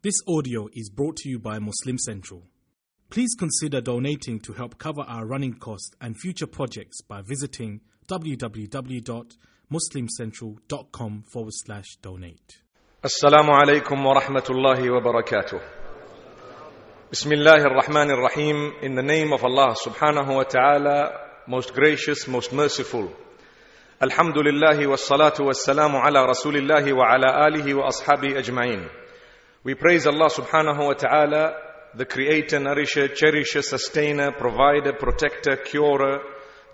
This audio is brought to you by Muslim Central. Please consider donating to help cover our running costs and future projects by visiting www.muslimcentral.com forward slash donate. Assalamu alaikum wa rahmatullahi wa barakatuh. Rahim. In the name of Allah subhanahu wa ta'ala, most gracious, most merciful. Alhamdulillahi wa salatu wa salamu ala rasulillahi wa ala alihi wa ashabi ajma'in. We praise Allah subhanahu wa ta'ala, the creator, nourisher, cherisher, sustainer, provider, protector, curer,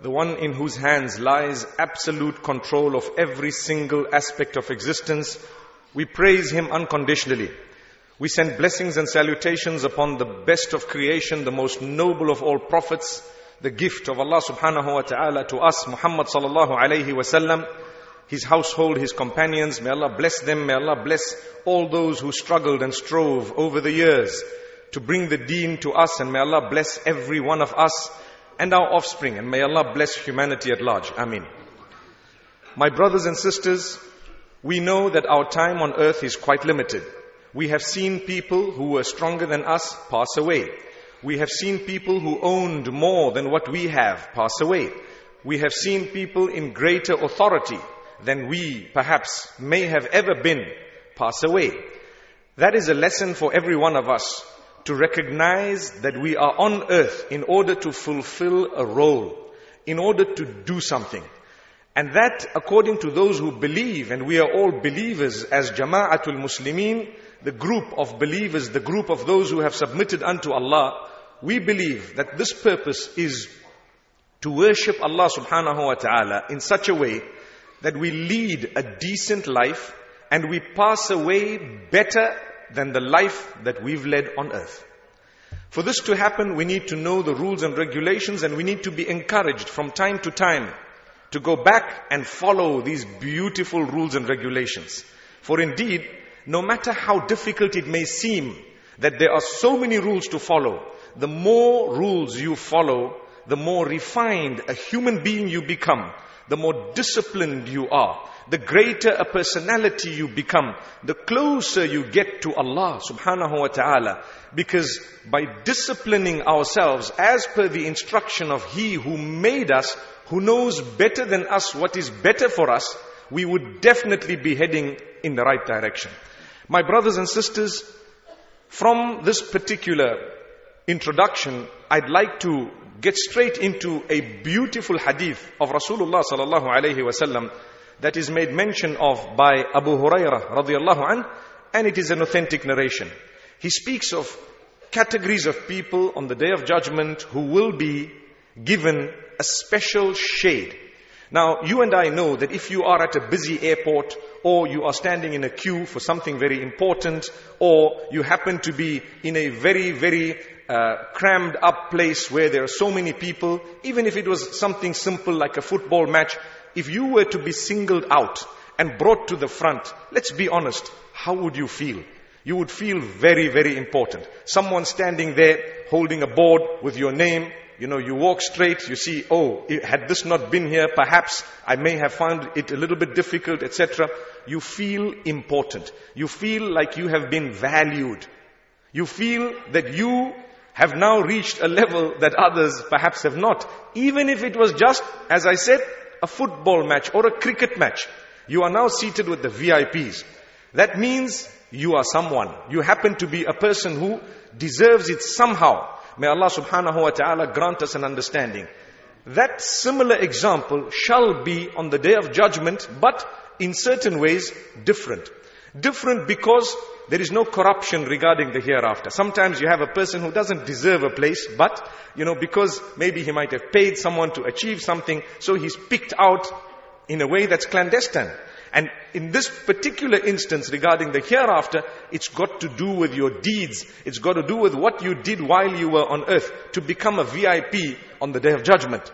the one in whose hands lies absolute control of every single aspect of existence. We praise Him unconditionally. We send blessings and salutations upon the best of creation, the most noble of all prophets, the gift of Allah subhanahu wa ta'ala to us, Muhammad sallallahu alayhi wa sallam, his household, his companions. May Allah bless them. May Allah bless all those who struggled and strove over the years to bring the deen to us. And may Allah bless every one of us and our offspring. And may Allah bless humanity at large. Ameen. My brothers and sisters, we know that our time on earth is quite limited. We have seen people who were stronger than us pass away. We have seen people who owned more than what we have pass away. We have seen people in greater authority than we perhaps may have ever been pass away. That is a lesson for every one of us to recognize that we are on earth in order to fulfill a role, in order to do something. And that, according to those who believe, and we are all believers as Jama'atul Muslimin, the group of believers, the group of those who have submitted unto Allah, we believe that this purpose is to worship Allah subhanahu wa ta'ala in such a way that we lead a decent life and we pass away better than the life that we've led on earth. For this to happen, we need to know the rules and regulations and we need to be encouraged from time to time to go back and follow these beautiful rules and regulations. For indeed, no matter how difficult it may seem that there are so many rules to follow, the more rules you follow, the more refined a human being you become, the more disciplined you are, the greater a personality you become, the closer you get to Allah subhanahu wa ta'ala. Because by disciplining ourselves as per the instruction of He who made us, who knows better than us what is better for us, we would definitely be heading in the right direction. My brothers and sisters, from this particular introduction, I'd like to get straight into a beautiful hadith of Rasulullah sallallahu alayhi wasallam that is made mention of by Abu Hurairah radiallahu an, and it is an authentic narration. He speaks of categories of people on the day of judgment who will be given a special shade. Now, you and I know that if you are at a busy airport, or you are standing in a queue for something very important, or you happen to be in a very, very uh, crammed up place where there are so many people, even if it was something simple like a football match, if you were to be singled out and brought to the front, let's be honest, how would you feel? You would feel very, very important. Someone standing there holding a board with your name, you know, you walk straight, you see, oh, had this not been here, perhaps I may have found it a little bit difficult, etc. You feel important. You feel like you have been valued. You feel that you have now reached a level that others perhaps have not. Even if it was just, as I said, a football match or a cricket match. You are now seated with the VIPs. That means you are someone. You happen to be a person who deserves it somehow. May Allah subhanahu wa ta'ala grant us an understanding. That similar example shall be on the day of judgment, but in certain ways different. Different because there is no corruption regarding the hereafter. Sometimes you have a person who doesn't deserve a place, but, you know, because maybe he might have paid someone to achieve something, so he's picked out in a way that's clandestine. And in this particular instance regarding the hereafter, it's got to do with your deeds. It's got to do with what you did while you were on earth to become a VIP on the day of judgment.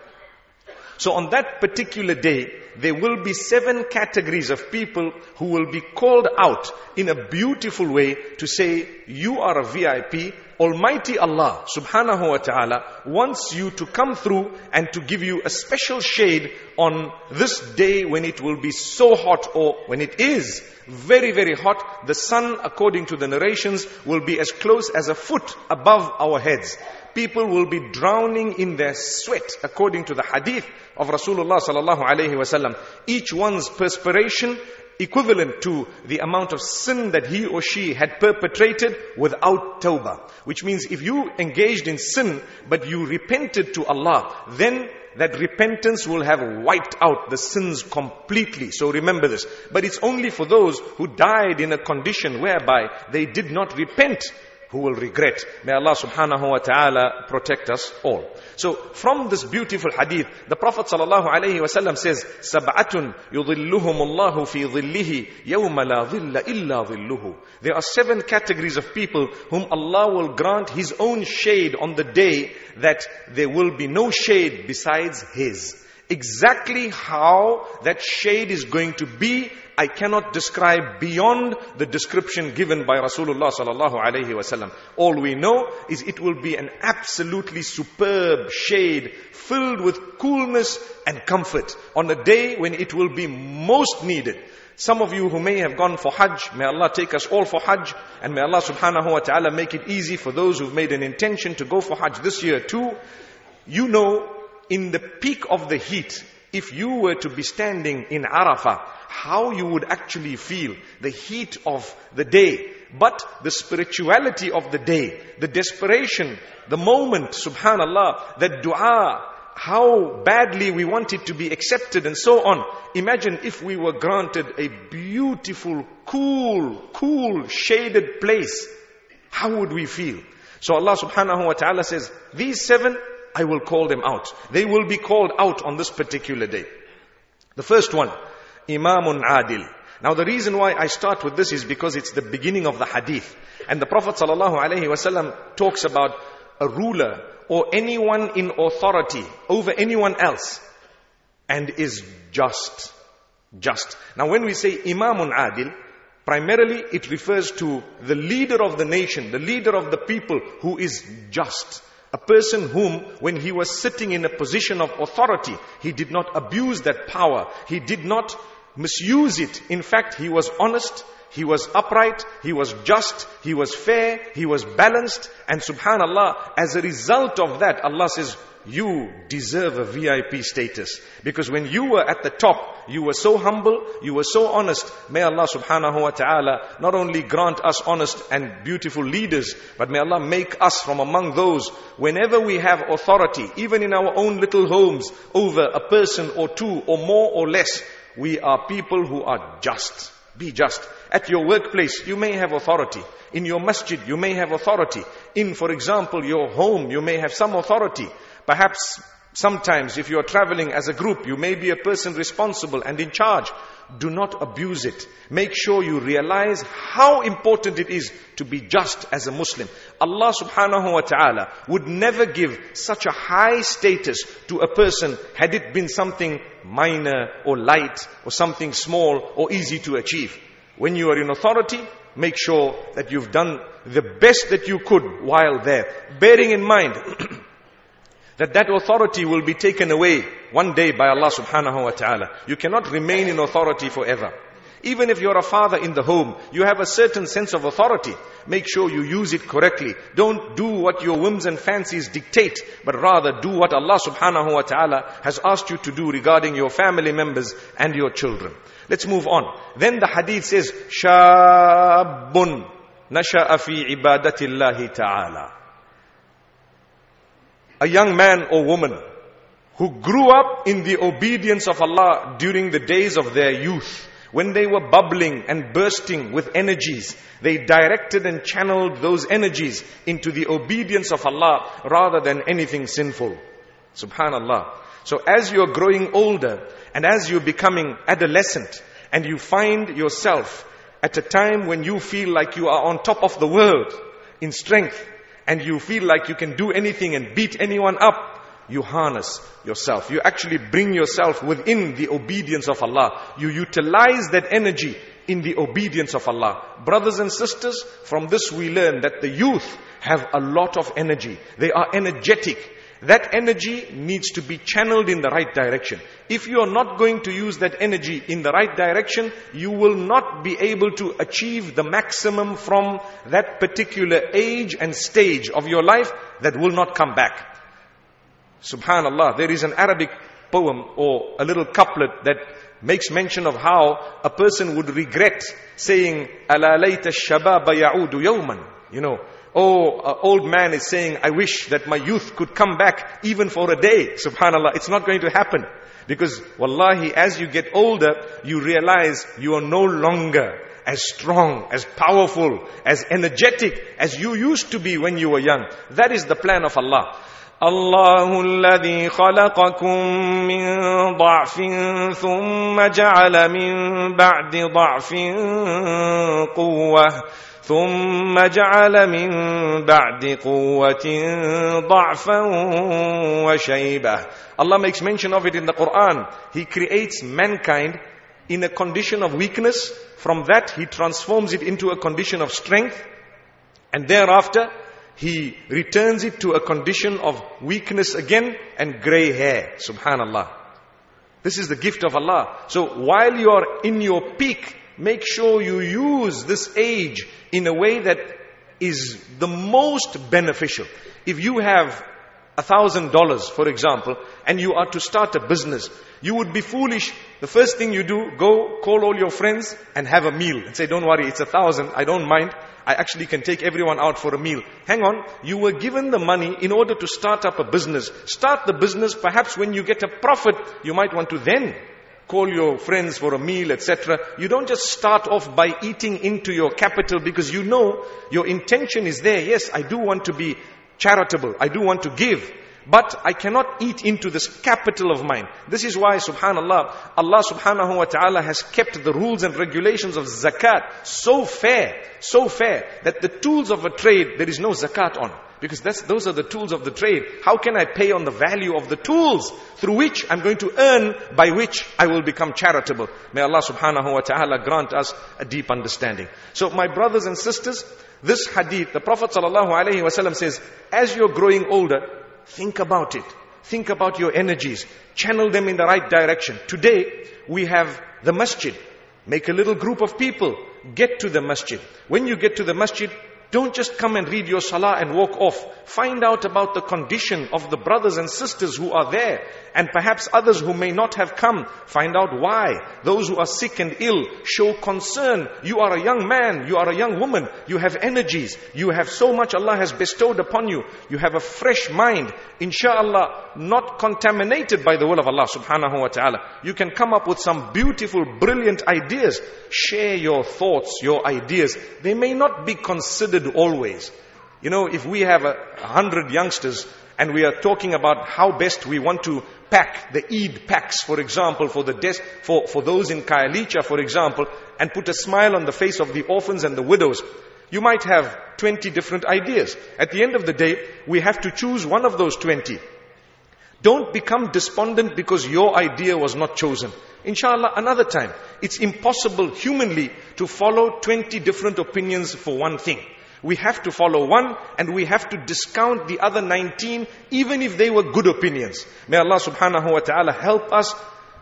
So on that particular day, there will be seven categories of people who will be called out in a beautiful way to say, you are a VIP Almighty Allah subhanahu wa ta'ala wants you to come through and to give you a special shade on this day when it will be so hot or when it is very, very hot. The sun, according to the narrations, will be as close as a foot above our heads people will be drowning in their sweat according to the hadith of Rasulullah sallallahu alaihi wasallam. Each one's perspiration equivalent to the amount of sin that he or she had perpetrated without tawbah. Which means if you engaged in sin, but you repented to Allah, then that repentance will have wiped out the sins completely. So remember this. But it's only for those who died in a condition whereby they did not repent who will regret. May Allah subhanahu wa ta'ala protect us all. So from this beautiful hadith, the Prophet sallallahu alayhi wasallam says, سَبْعَةٌ يُظِلُّهُمُ اللَّهُ فِي ظِلِّهِ يَوْمَ لَا ظِلَّ إِلَّا ظِلُّهُ There are seven categories of people whom Allah will grant His own shade on the day that there will be no shade besides His. Exactly how that shade is going to be, I cannot describe beyond the description given by Rasulullah sallallahu alaihi wasallam. All we know is it will be an absolutely superb shade filled with coolness and comfort on a day when it will be most needed. Some of you who may have gone for Hajj, may Allah take us all for Hajj, and may Allah subhanahu wa ta'ala make it easy for those who've made an intention to go for Hajj this year too. You know in the peak of the heat, if you were to be standing in Arafah, how you would actually feel the heat of the day, but the spirituality of the day, the desperation, the moment, subhanallah, that dua, how badly we want it to be accepted and so on. Imagine if we were granted a beautiful, cool, cool, shaded place. How would we feel? So Allah subhanahu wa ta'ala says, these seven I will call them out. They will be called out on this particular day. The first one, Imamun Adil. Now the reason why I start with this is because it's the beginning of the hadith. And the Prophet ﷺ talks about a ruler or anyone in authority over anyone else and is just. Just. Now when we say Imamun Adil, primarily it refers to the leader of the nation, the leader of the people who is just. A person whom, when he was sitting in a position of authority, he did not abuse that power. He did not misuse it. In fact, he was honest, he was upright, he was just, he was fair, he was balanced. And subhanallah, as a result of that, Allah says, you deserve a VIP status. Because when you were at the top, you were so humble, you were so honest. May Allah subhanahu wa ta'ala not only grant us honest and beautiful leaders, but may Allah make us from among those, whenever we have authority, even in our own little homes, over a person or two or more or less, we are people who are just. Be just. At your workplace, you may have authority. In your masjid, you may have authority. In, for example, your home, you may have some authority. Perhaps sometimes if you are traveling as a group, you may be a person responsible and in charge. Do not abuse it. Make sure you realize how important it is to be just as a Muslim. Allah subhanahu wa ta'ala would never give such a high status to a person had it been something minor or light or something small or easy to achieve. When you are in authority, make sure that you've done the best that you could while there. Bearing in mind that that authority will be taken away one day by Allah subhanahu wa ta'ala. You cannot remain in authority forever. Even if you're a father in the home, you have a certain sense of authority. Make sure you use it correctly. Don't do what your whims and fancies dictate, but rather do what Allah subhanahu wa ta'ala has asked you to do regarding your family members and your children. Let's move on. Then the hadith says, شَابٌ نَشَأَ فِي عِبَادَةِ اللَّهِ تَعَالَى a young man or woman who grew up in the obedience of Allah during the days of their youth, when they were bubbling and bursting with energies, they directed and channeled those energies into the obedience of Allah rather than anything sinful. Subhanallah. So as you're growing older and as you're becoming adolescent and you find yourself at a time when you feel like you are on top of the world in strength, and you feel like you can do anything and beat anyone up, you harness yourself. You actually bring yourself within the obedience of Allah. You utilize that energy in the obedience of Allah. Brothers and sisters, from this we learn that the youth have a lot of energy. They are energetic That energy needs to be channeled in the right direction. If you are not going to use that energy in the right direction, you will not be able to achieve the maximum from that particular age and stage of your life that will not come back. Subhanallah, there is an Arabic poem or a little couplet that makes mention of how a person would regret saying, أَلَا لَيْتَ الشَّبَابَ يَعُودُ يَوْمًا You know, Oh, an old man is saying, I wish that my youth could come back even for a day. Subhanallah, it's not going to happen. Because wallahi, as you get older, you realize you are no longer as strong, as powerful, as energetic as you used to be when you were young. That is the plan of Allah. الله الذي خلقكم من ضعف ثم جعل من بعد ضعف قوه ثم جعل من بعد قوة ضعفا وشيبة Allah makes mention of it in the Quran. He creates mankind in a condition of weakness. From that, He transforms it into a condition of strength. And thereafter, He returns it to a condition of weakness again and grey hair. Subhanallah. This is the gift of Allah. So while you are in your peak, make sure you use this age in a way that is the most beneficial. If you have a thousand dollars, for example, and you are to start a business, you would be foolish. The first thing you do, go call all your friends and have a meal and say, don't worry, it's a thousand, I don't mind. I actually can take everyone out for a meal. Hang on, you were given the money in order to start up a business. Start the business, perhaps when you get a profit, you might want to then call your friends for a meal, etc. You don't just start off by eating into your capital because you know your intention is there. Yes, I do want to be charitable. I do want to give. But I cannot eat into this capital of mine. This is why, subhanAllah, Allah subhanahu wa ta'ala has kept the rules and regulations of zakat so fair, so fair, that the tools of a trade, there is no zakat on. Because those are the tools of the trade. How can I pay on the value of the tools through which I'm going to earn, by which I will become charitable? May Allah subhanahu wa ta'ala grant us a deep understanding. So my brothers and sisters, this hadith, the Prophet sallallahu alaihi wasallam says, as you're growing older, think about it. Think about your energies. Channel them in the right direction. Today, we have the masjid. Make a little group of people. Get to the masjid. When you get to the masjid, don't just come and read your salah and walk off. Find out about the condition of the brothers and sisters who are there. And perhaps others who may not have come. Find out why. Those who are sick and ill, show concern. You are a young man, you are a young woman, you have energies, you have so much Allah has bestowed upon you. You have a fresh mind, inshallah, not contaminated by the will of Allah subhanahu wa ta'ala. You can come up with some beautiful, brilliant ideas. Share your thoughts, your ideas. They may not be considered always. You know, if we have a hundred youngsters and we are talking about how best we want to pack the Eid packs, for example, for the des- for, for those in Khayelitsha, for example, and put a smile on the face of the orphans and the widows. You might have 20 different ideas. At the end of the day, we have to choose one of those 20. Don't become despondent because your idea was not chosen. Inshallah, another time. It's impossible humanly to follow 20 different opinions for one thing. We have to follow one and we have to discount the other 19 even if they were good opinions. May Allah subhanahu wa ta'ala help us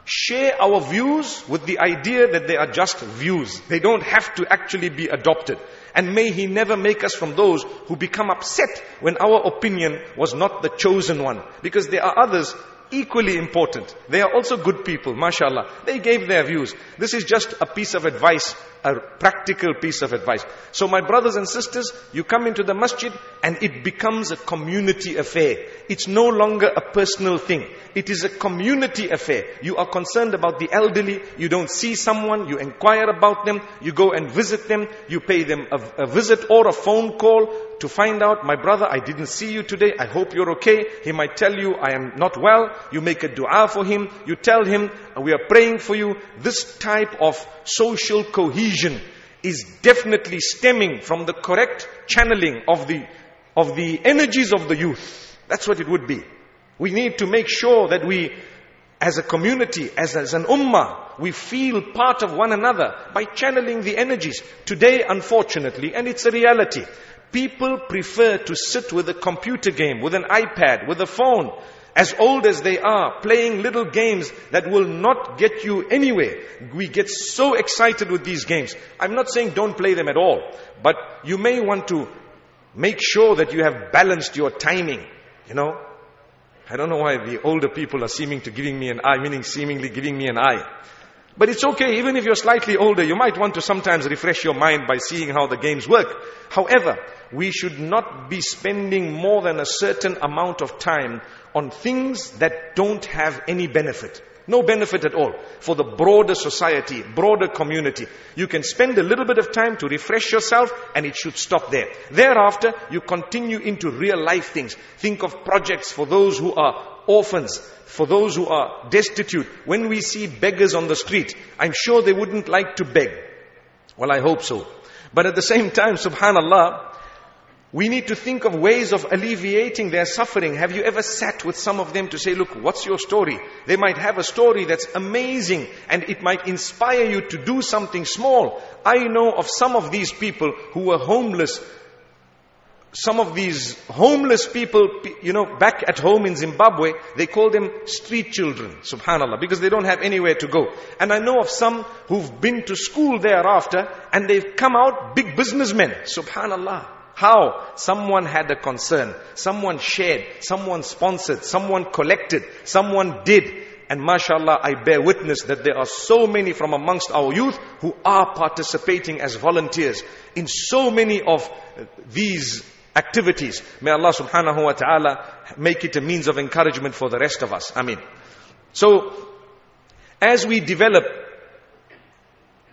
share our views with the idea that they are just views. They don't have to actually be adopted. And may He never make us from those who become upset when our opinion was not the chosen one. Because there are others equally important. They are also good people, mashallah. They gave their views. This is just a piece of advice, a practical piece of advice. So my brothers and sisters, you come into the masjid and it becomes a community affair. It's no longer a personal thing. It is a community affair. You are concerned about the elderly. You don't see someone. You inquire about them. You go and visit them. You pay them a, a visit or a phone call to find out, my brother, I didn't see you today. I hope you're okay. He might tell you, I am not well. You make a dua for him. You tell him, we are praying for you. This type of social cohesion is definitely stemming from the correct channeling of the, of the energies of the youth. That's what it would be. We need to make sure that we, as a community, as, as an ummah, we feel part of one another by channeling the energies. Today, unfortunately, and it's a reality, People prefer to sit with a computer game, with an iPad, with a phone, as old as they are, playing little games that will not get you anywhere. We get so excited with these games. I'm not saying don't play them at all, but you may want to make sure that you have balanced your timing, you know. I don't know why the older people are seeming to giving me an eye, meaning seemingly giving me an eye. But it's okay, even if you're slightly older, you might want to sometimes refresh your mind by seeing how the games work. However, we should not be spending more than a certain amount of time on things that don't have any benefit. No benefit at all for the broader society, broader community. You can spend a little bit of time to refresh yourself and it should stop there. Thereafter, you continue into real life things. Think of projects for those who are orphans, for those who are destitute. When we see beggars on the street, I'm sure they wouldn't like to beg. Well, I hope so. But at the same time, subhanallah, we need to think of ways of alleviating their suffering. Have you ever sat with some of them to say, look, what's your story? They might have a story that's amazing and it might inspire you to do something small. I know of some of these people who were homeless. Some of these homeless people, you know, back at home in Zimbabwe, they call them street children, subhanAllah, because they don't have anywhere to go. And I know of some who've been to school thereafter and they've come out big businessmen, subhanAllah. How? Someone had a concern. Someone shared. Someone sponsored. Someone collected. Someone did. And mashallah, I bear witness that there are so many from amongst our youth who are participating as volunteers in so many of uh, these activities. May Allah subhanahu wa ta'ala make it a means of encouragement for the rest of us. I mean. So, as we develop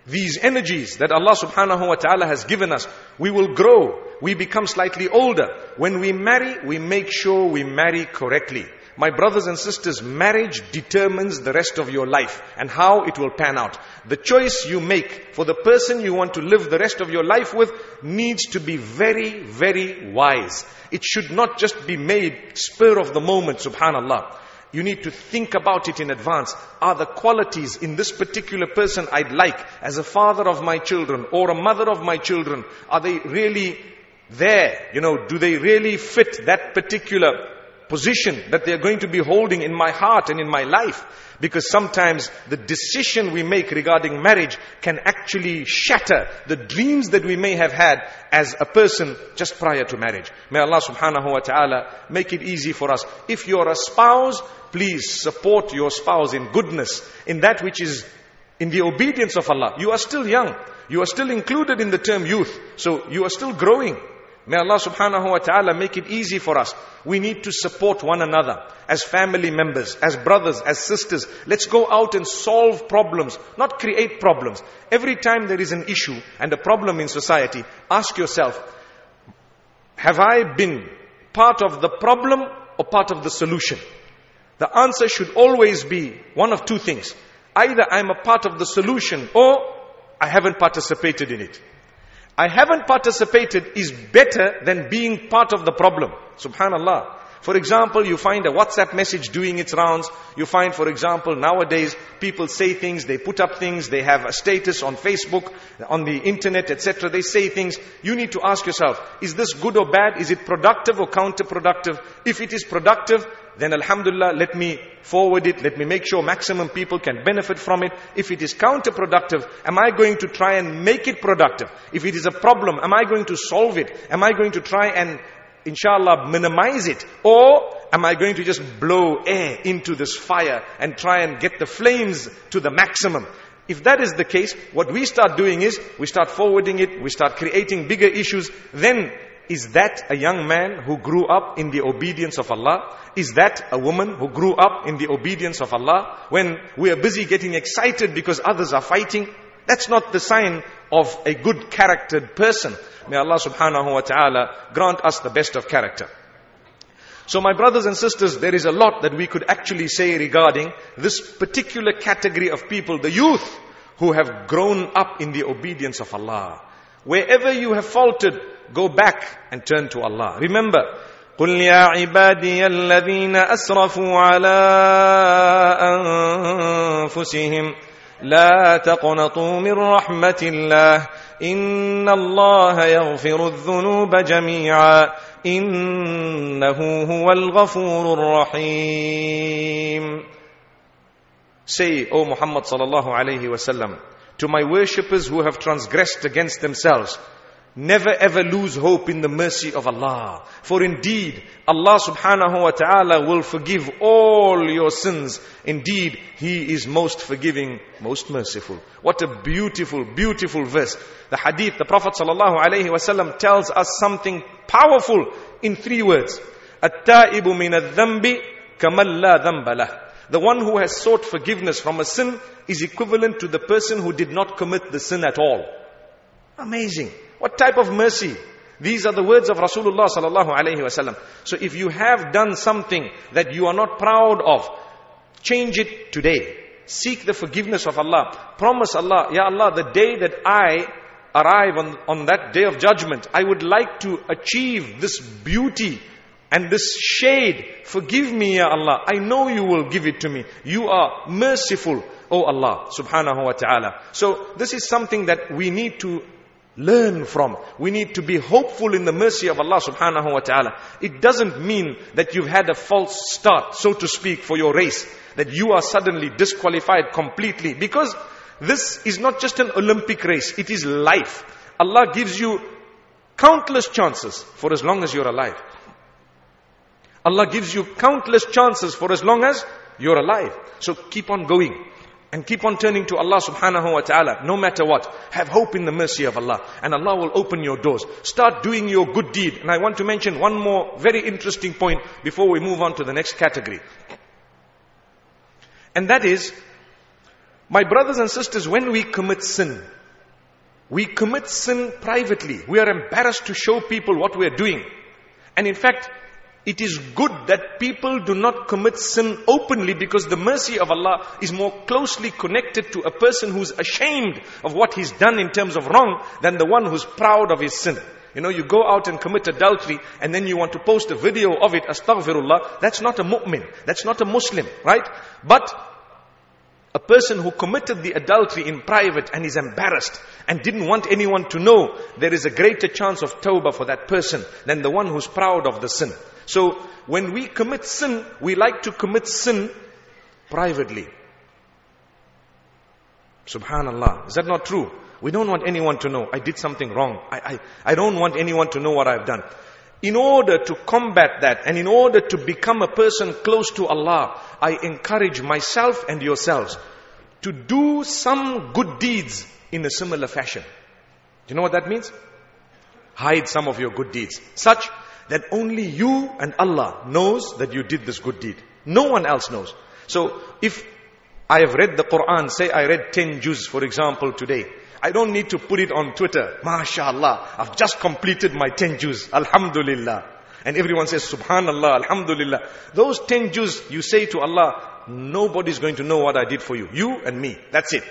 these energies that Allah subhanahu wa ta'ala has given us, we will grow. We become slightly older. When we marry, we make sure we marry correctly. My brothers and sisters, marriage determines the rest of your life and how it will pan out. The choice you make for the person you want to live the rest of your life with needs to be very, very wise. It should not just be made spur of the moment, subhanallah. You need to think about it in advance. Are the qualities in this particular person I'd like as a father of my children or a mother of my children, are they really there? You know, do they really fit that particular position that they're going to be holding in my heart and in my life. Because sometimes the decision we make regarding marriage can actually shatter the dreams that we may have had as a person just prior to marriage. May Allah subhanahu wa ta'ala make it easy for us. If you're a spouse, please support your spouse in goodness, in that which is in the obedience of Allah. You are still young. You are still included in the term youth. So you are still growing. May Allah subhanahu wa ta'ala make it easy for us. We need to support one another as family members, as brothers, as sisters. Let's go out and solve problems, not create problems. Every time there is an issue and a problem in society, ask yourself, have I been part of the problem or part of the solution? The answer should always be one of two things. Either I'm a part of the solution or I haven't participated in it. I haven't participated is better than being part of the problem. Subhanallah. For example, you find a WhatsApp message doing its rounds. You find, for example, nowadays people say things, they put up things, they have a status on Facebook, on the internet, etc. They say things. You need to ask yourself, is this good or bad? Is it productive or counterproductive? If it is productive, then Alhamdulillah, let me forward it, let me make sure maximum people can benefit from it. If it is counterproductive, am I going to try and make it productive? If it is a problem, am I going to solve it? Am I going to try and, inshallah, minimize it? Or am I going to just blow air into this fire and try and get the flames to the maximum? If that is the case, what we start doing is, we start forwarding it, we start creating bigger issues, then is that a young man who grew up in the obedience of Allah? Is that a woman who grew up in the obedience of Allah? When we are busy getting excited because others are fighting, that's not the sign of a good charactered person. May Allah subhanahu wa ta'ala grant us the best of character. So my brothers and sisters, there is a lot that we could actually say regarding this particular category of people, the youth who have grown up in the obedience of Allah. Wherever you have faltered, go back and turn to Allah. Remember, قل يا عبادي الذين أسرفوا على أنفسهم لا تقنطوا من رحمة الله إن الله يغفر الذنوب جميعا إنه هو الغفور الرحيم Say, O Muhammad sallallahu alayhi wasallam, to my worshippers who have transgressed against themselves, Never ever lose hope in the mercy of Allah. For indeed, Allah subhanahu wa ta'ala will forgive all your sins. Indeed, He is most forgiving, most merciful. What a beautiful, beautiful verse. The hadith, the Prophet sallallahu alayhi wasallam tells us something powerful in three words. التائب من الذنب كمن لا ذنب له. the one who has sought forgiveness from a sin is equivalent to the person who did not commit the sin at all. Amazing. What type of mercy? These are the words of Rasulullah sallallahu wasallam. So if you have done something that you are not proud of, change it today. Seek the forgiveness of Allah. Promise Allah, Ya Allah, the day that I arrive on, on that day of judgment, I would like to achieve this beauty and this shade. Forgive me, Ya Allah. I know you will give it to me. You are merciful, O Allah, subhanahu wa ta'ala. So this is something that we need to learn from. We need to be hopeful in the mercy of Allah subhanahu wa ta'ala. It doesn't mean that you've had a false start, so to speak, for your race. That you are suddenly disqualified completely. Because this is not just an Olympic race, it is life. Allah gives you countless chances for as long as you're alive. Allah gives you countless chances for as long as you're alive. So keep on going. And keep on turning to Allah subhanahu wa ta'ala, no matter what. Have hope in the mercy of Allah. And Allah will open your doors. Start doing your good deed. And I want to mention one more very interesting point before we move on to the next category. And that is, my brothers and sisters, when we commit sin, we commit sin privately. We are embarrassed to show people what we are doing. And in fact, it is good that people do not commit sin openly because the mercy of Allah is more closely connected to a person who's ashamed of what he's done in terms of wrong than the one who's proud of his sin. You know, you go out and commit adultery and then you want to post a video of it, astaghfirullah, that's not a mu'min, that's not a Muslim, right? But a person who committed the adultery in private and is embarrassed and didn't want anyone to know, there is a greater chance of tawbah for that person than the one who's proud of the sin. So when we commit sin, we like to commit sin privately. Subhanallah. Is that not true? We don't want anyone to know I did something wrong. I, I, I don't want anyone to know what I've done. In order to combat that and in order to become a person close to Allah, I encourage myself and yourselves to do some good deeds in a similar fashion. Do you know what that means? Hide some of your good deeds. Such that only you and Allah knows that you did this good deed. No one else knows. So if I have read the Quran, say I read 10 juz for example today. I don't need to put it on Twitter. MashaAllah, I've just completed my 10 juz. Alhamdulillah. And everyone says, Subhanallah, Alhamdulillah. Those 10 juz you say to Allah, nobody's going to know what I did for you. You and me. That's it.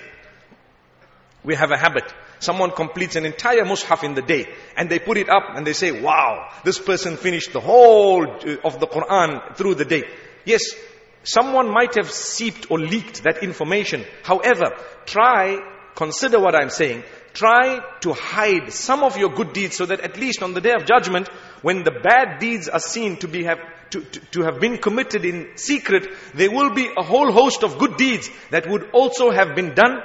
We have a habit. Someone completes an entire mushaf in the day and they put it up and they say, wow, this person finished the whole uh, of the Quran through the day. Yes, someone might have seeped or leaked that information. However, try, consider what I'm saying, try to hide some of your good deeds so that at least on the day of judgment, when the bad deeds are seen to be have, to, to, to have been committed in secret, there will be a whole host of good deeds that would also have been done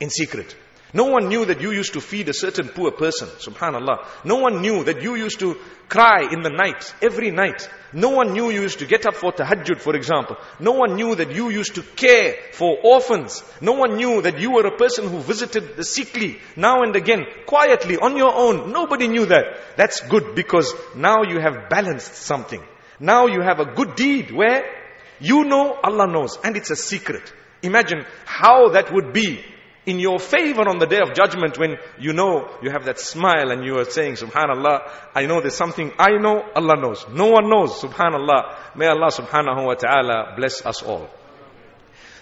in secret. No one knew that you used to feed a certain poor person, subhanallah. No one knew that you used to cry in the night, every night. No one knew you used to get up for tahajjud, for example. No one knew that you used to care for orphans. No one knew that you were a person who visited the sickly now and again, quietly, on your own. Nobody knew that. That's good because now you have balanced something. Now you have a good deed where you know, Allah knows, and it's a secret. Imagine how that would be in your favor on the day of judgment when you know you have that smile and you are saying, Subhanallah, I know there's something I know, Allah knows. No one knows, Subhanallah. May Allah subhanahu wa ta'ala bless us all.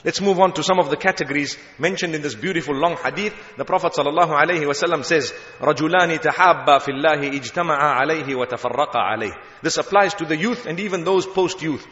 Let's move on to some of the categories mentioned in this beautiful long hadith. The Prophet sallallahu alaihi wasallam says, "Rajulani tahabba fillahi ijtama'a alayhi wa tafarraqa alayhi." This applies to the youth and even those post-youth.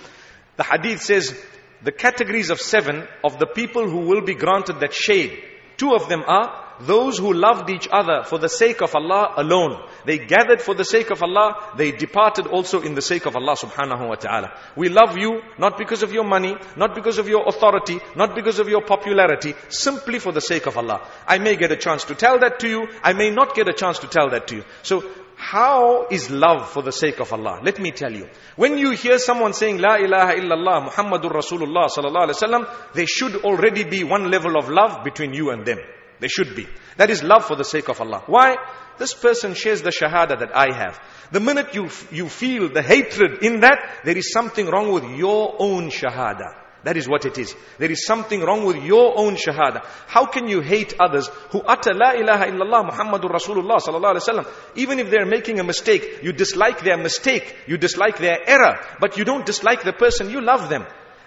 The hadith says, the categories of seven of the people who will be granted that shade Two of them are those who loved each other for the sake of Allah alone. They gathered for the sake of Allah, they departed also in the sake of Allah subhanahu wa ta'ala. We love you not because of your money, not because of your authority, not because of your popularity, simply for the sake of Allah. I may get a chance to tell that to you, I may not get a chance to tell that to you. So how is love for the sake of Allah? Let me tell you. When you hear someone saying La ilaha illallah Muhammadur Rasulullah sallallahu alaihi wasallam, there should already be one level of love between you and them. There should be. That is love for the sake of Allah. Why? This person shares the shahada that I have. The minute you, you feel the hatred in that, there is something wrong with your own shahada. That is what it is. There is something wrong with your own shahada. How can you hate others who utter la ilaha illallah Muhammadur Rasulullah sallallahu alaihi wasallam? Even if they're making a mistake, you dislike their mistake, you dislike their error, but you don't dislike the person, you love them.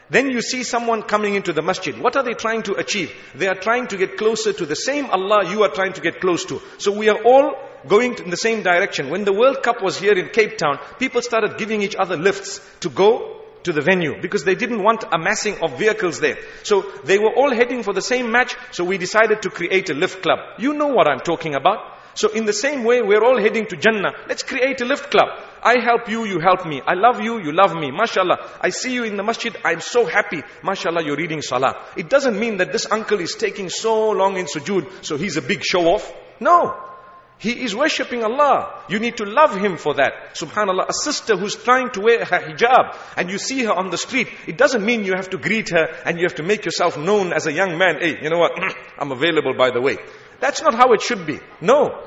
Then you see someone coming into the masjid. What are they trying to achieve? They are trying to get closer to the same Allah you are trying to get close to. So we are all going in the same direction. When the World Cup was here in Cape Town, people started giving each other lifts to go to the venue because they didn't want a massing of vehicles there. So they were all heading for the same match, so we decided to create a lift club. You know what I'm talking about. So in the same way, we're all heading to Jannah. Let's create a lift club. I help you, you help me. I love you, you love me. MashaAllah. I see you in the masjid, I'm so happy. MashaAllah, you're reading salah. It doesn't mean that this uncle is taking so long in sujood, so he's a big show off. No. He is worshipping Allah. You need to love him for that. Subhanallah, a sister who's trying to wear her hijab and you see her on the street, it doesn't mean you have to greet her and you have to make yourself known as a young man. Hey, you know what? I'm available by the way. That's not how it should be. No.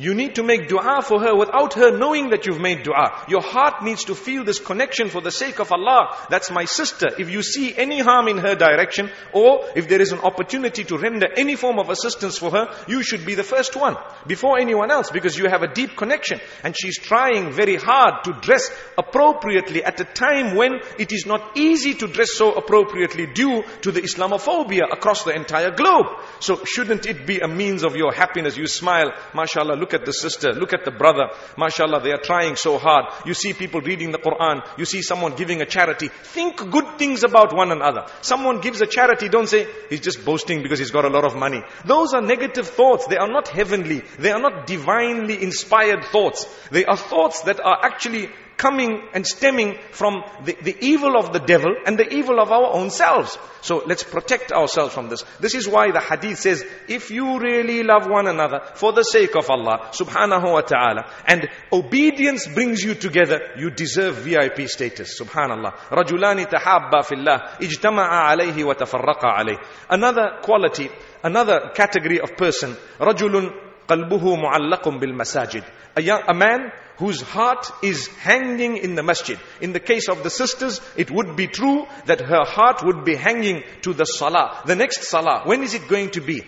You need to make dua for her without her knowing that you've made dua. Your heart needs to feel this connection for the sake of Allah. That's my sister. If you see any harm in her direction, or if there is an opportunity to render any form of assistance for her, you should be the first one, before anyone else, because you have a deep connection. And she's trying very hard to dress appropriately at a time when it is not easy to dress so appropriately due to the Islamophobia across the entire globe. So shouldn't it be a means of your happiness? You smile, mashallah, look at the sister, look at the brother. MashaAllah, they are trying so hard. You see people reading the Quran. You see someone giving a charity. Think good things about one another. Someone gives a charity, don't say, he's just boasting because he's got a lot of money. Those are negative thoughts. They are not heavenly. They are not divinely inspired thoughts. They are thoughts that are actually coming and stemming from the, the evil of the devil and the evil of our own selves. So let's protect ourselves from this. This is why the hadith says, if you really love one another for the sake of Allah subhanahu wa ta'ala and obedience brings you together, you deserve VIP status. Subhanallah. رجلان تحابا في الله اجتمعا عليه وتفرقا عليه. Another quality, another category of person, رجل قلبه معلق بالمساجد. A, young, a man whose heart is hanging in the masjid. In the case of the sisters, it would be true that her heart would be hanging to the salah. The next salah, when is it going to be?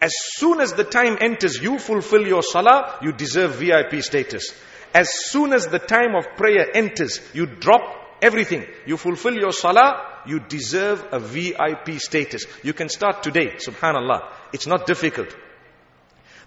As soon as the time enters, you fulfill your salah, you deserve VIP status. As soon as the time of prayer enters, you drop everything. You fulfill your salah, you deserve a VIP status. You can start today, subhanallah. It's not difficult.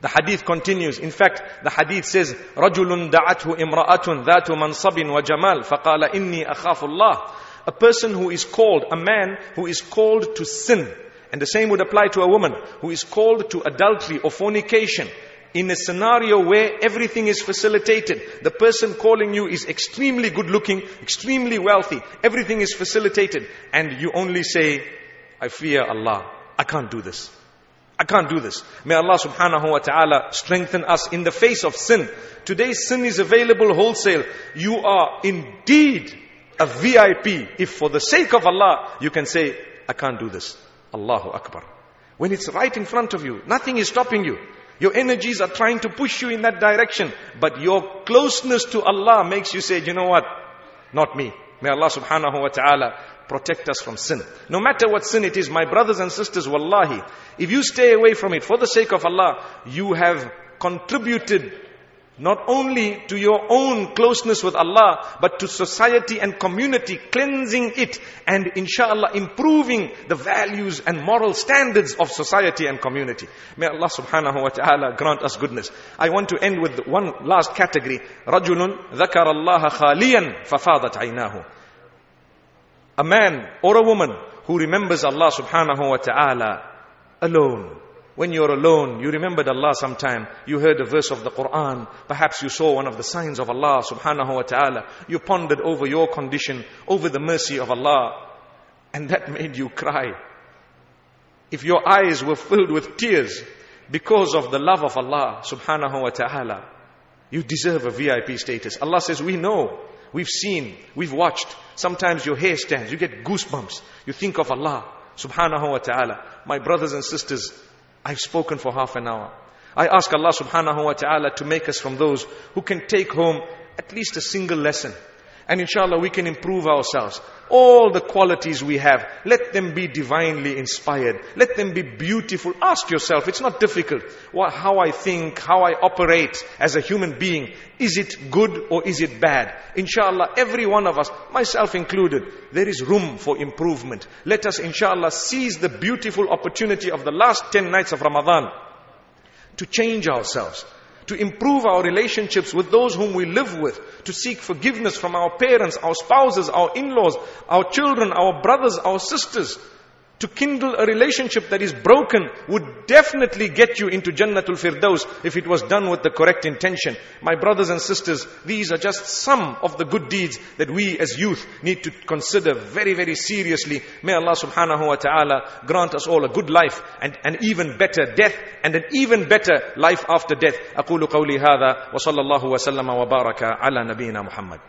The hadith continues. In fact, the hadith says, رَجُلٌ دَعَتْهُ إِمْرَأَةٌ ذَاتُ مَنْصَبٍ وَجَمَالٍ فَقَالَ إِنِّي أَخَافُ اللَّهِ A person who is called, a man who is called to sin. And the same would apply to a woman who is called to adultery or fornication. In a scenario where everything is facilitated, the person calling you is extremely good looking, extremely wealthy, everything is facilitated, and you only say, I fear Allah, I can't do this. I can't do this. May Allah subhanahu wa ta'ala strengthen us in the face of sin. Today sin is available wholesale. You are indeed a VIP. If for the sake of Allah, you can say, I can't do this. Allahu Akbar. When it's right in front of you, nothing is stopping you. Your energies are trying to push you in that direction. But your closeness to Allah makes you say, you know what? Not me. May Allah subhanahu wa ta'ala protect us from sin. No matter what sin it is, my brothers and sisters, wallahi, if you stay away from it for the sake of Allah, you have contributed not only to your own closeness with Allah, but to society and community, cleansing it and inshallah improving the values and moral standards of society and community. May Allah subhanahu wa ta'ala grant us goodness. I want to end with one last category. رَجُلٌ ذَكَرَ اللَّهَ خَالِيًا فَفَاضَتْ عَيْنَاهُ a man or a woman who remembers Allah subhanahu wa ta'ala alone. when you're alone, you remembered Allah sometime, you heard a verse of the Quran, perhaps you saw one of the signs of Allah subhanahu wa ta'ala, you pondered over your condition, over the mercy of Allah, and that made you cry. If your eyes were filled with tears because of the love of Allah subhanahu wa ta'ala, you deserve a VIP status. Allah says, we know, we've seen, we've watched. Sometimes your hair stands, you get goosebumps. You think of Allah subhanahu wa ta'ala. My brothers and sisters, I've spoken for half an hour. I ask Allah subhanahu wa ta'ala to make us from those who can take home at least a single lesson. And inshallah we can improve ourselves. All the qualities we have, let them be divinely inspired. Let them be beautiful. Ask yourself, it's not difficult. What, how I think, how I operate as a human being. Is it good or is it bad? Inshallah, every one of us, myself included, there is room for improvement. Let us inshallah seize the beautiful opportunity of the last 10 nights of Ramadan to change ourselves to improve our relationships with those whom we live with, to seek forgiveness from our parents, our spouses, our in-laws, our children, our brothers, our sisters, to kindle a relationship that is broken would definitely get you into Jannatul Firdaus if it was done with the correct intention. My brothers and sisters, these are just some of the good deeds that we as youth need to consider very, very seriously. May Allah subhanahu wa ta'ala grant us all a good life and an even better death and an even better life after death. أقول قولي هذا وصلى الله وسلم وبارك على نبينا محمد